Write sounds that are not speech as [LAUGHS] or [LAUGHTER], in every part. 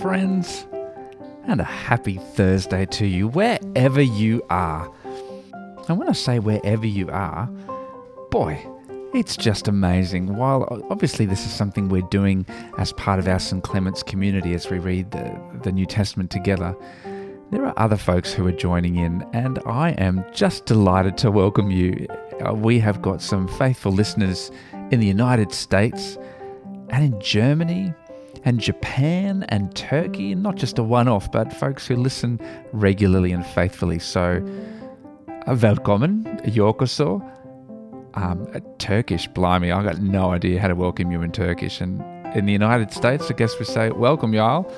friends, and a happy Thursday to you, wherever you are. And when I say wherever you are, boy, it's just amazing. While obviously this is something we're doing as part of our St. Clement's community as we read the, the New Testament together, there are other folks who are joining in, and I am just delighted to welcome you. Uh, we have got some faithful listeners in the United States and in Germany and Japan and Turkey, not just a one off, but folks who listen regularly and faithfully. So, welcome, yokoso. Um, Turkish, blimey, I got no idea how to welcome you in Turkish. And in the United States, I guess we say, welcome, y'all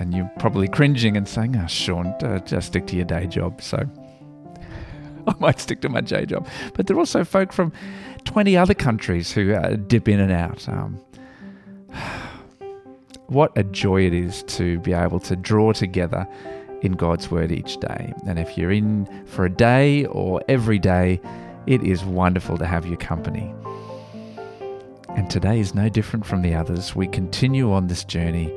and you're probably cringing and saying, "Oh, Sean, uh, just stick to your day job." So [LAUGHS] I might stick to my day job. But there are also folk from 20 other countries who uh, dip in and out. Um, what a joy it is to be able to draw together in God's Word each day. And if you're in for a day or every day, it is wonderful to have your company. And today is no different from the others. We continue on this journey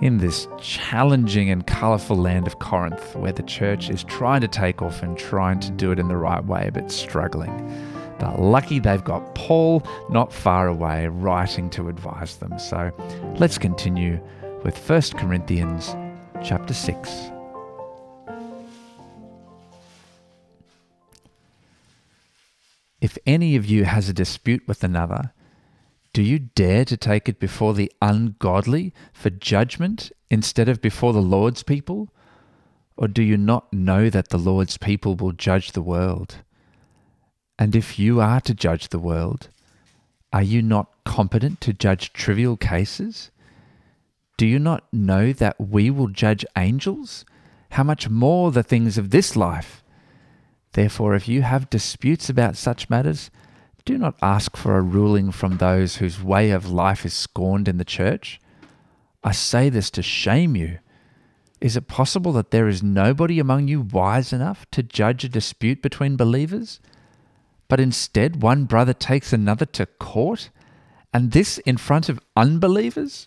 in this challenging and colourful land of Corinth, where the church is trying to take off and trying to do it in the right way, but struggling. But lucky they've got Paul not far away writing to advise them. So let's continue with 1 Corinthians chapter 6. If any of you has a dispute with another, do you dare to take it before the ungodly for judgment instead of before the Lord's people? Or do you not know that the Lord's people will judge the world? And if you are to judge the world, are you not competent to judge trivial cases? Do you not know that we will judge angels? How much more the things of this life? Therefore, if you have disputes about such matters, do not ask for a ruling from those whose way of life is scorned in the church. I say this to shame you. Is it possible that there is nobody among you wise enough to judge a dispute between believers? But instead, one brother takes another to court, and this in front of unbelievers?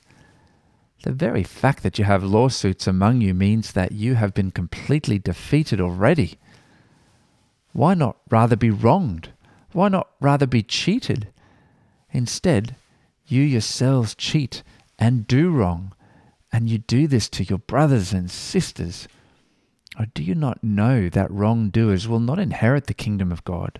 The very fact that you have lawsuits among you means that you have been completely defeated already. Why not rather be wronged? Why not rather be cheated? Instead, you yourselves cheat and do wrong, and you do this to your brothers and sisters. Or do you not know that wrongdoers will not inherit the kingdom of God?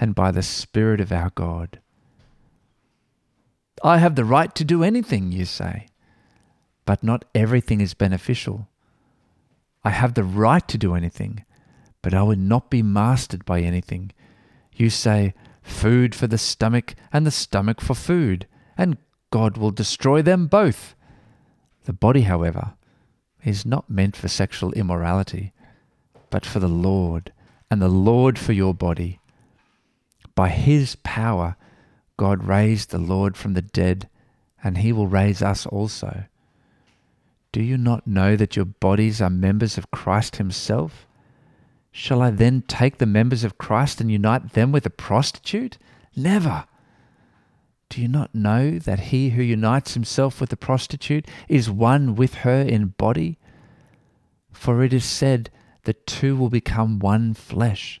and by the Spirit of our God. I have the right to do anything, you say, but not everything is beneficial. I have the right to do anything, but I will not be mastered by anything. You say, food for the stomach and the stomach for food, and God will destroy them both. The body, however, is not meant for sexual immorality, but for the Lord, and the Lord for your body. By his power, God raised the Lord from the dead, and he will raise us also. Do you not know that your bodies are members of Christ Himself? Shall I then take the members of Christ and unite them with a prostitute? Never. Do you not know that he who unites himself with a prostitute is one with her in body? For it is said, the two will become one flesh.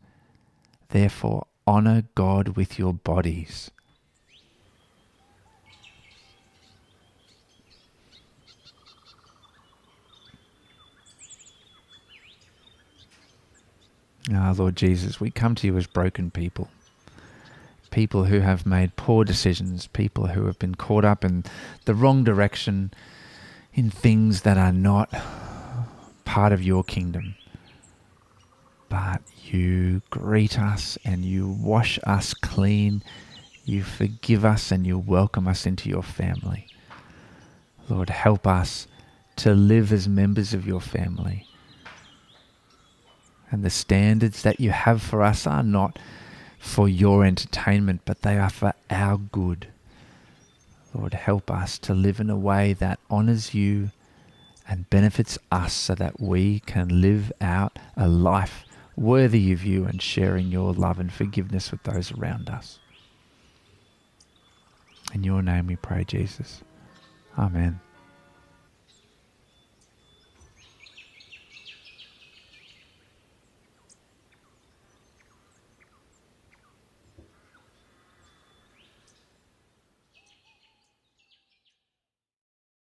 Therefore, honor God with your bodies. Ah, Lord Jesus, we come to you as broken people. People who have made poor decisions, people who have been caught up in the wrong direction, in things that are not part of your kingdom. But you greet us and you wash us clean. You forgive us and you welcome us into your family. Lord, help us to live as members of your family. And the standards that you have for us are not for your entertainment, but they are for our good. Lord, help us to live in a way that honors you and benefits us so that we can live out a life worthy of you and sharing your love and forgiveness with those around us. In your name we pray, Jesus. Amen.